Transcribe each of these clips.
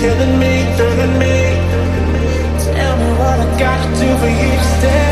killing me, thrilling me. Tell me what I gotta do for you to stay.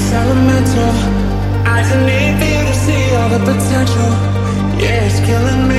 It's elemental. I need you to see all the potential. Yeah, it's killing me,